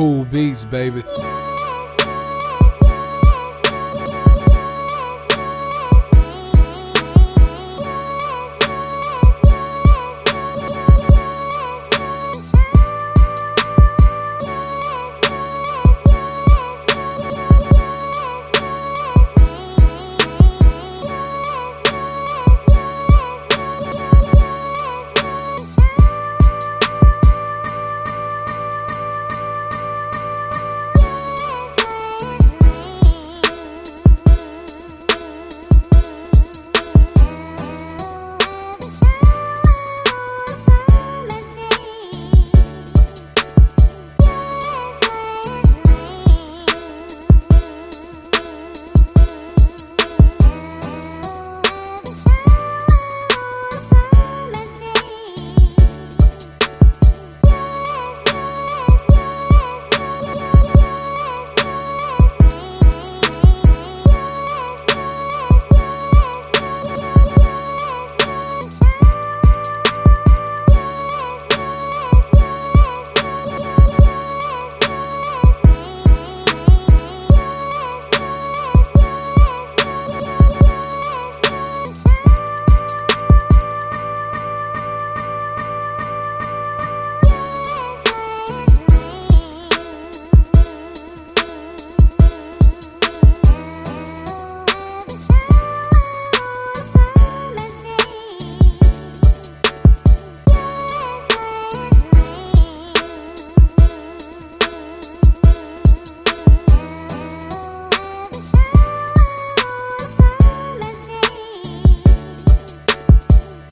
cool beats, baby.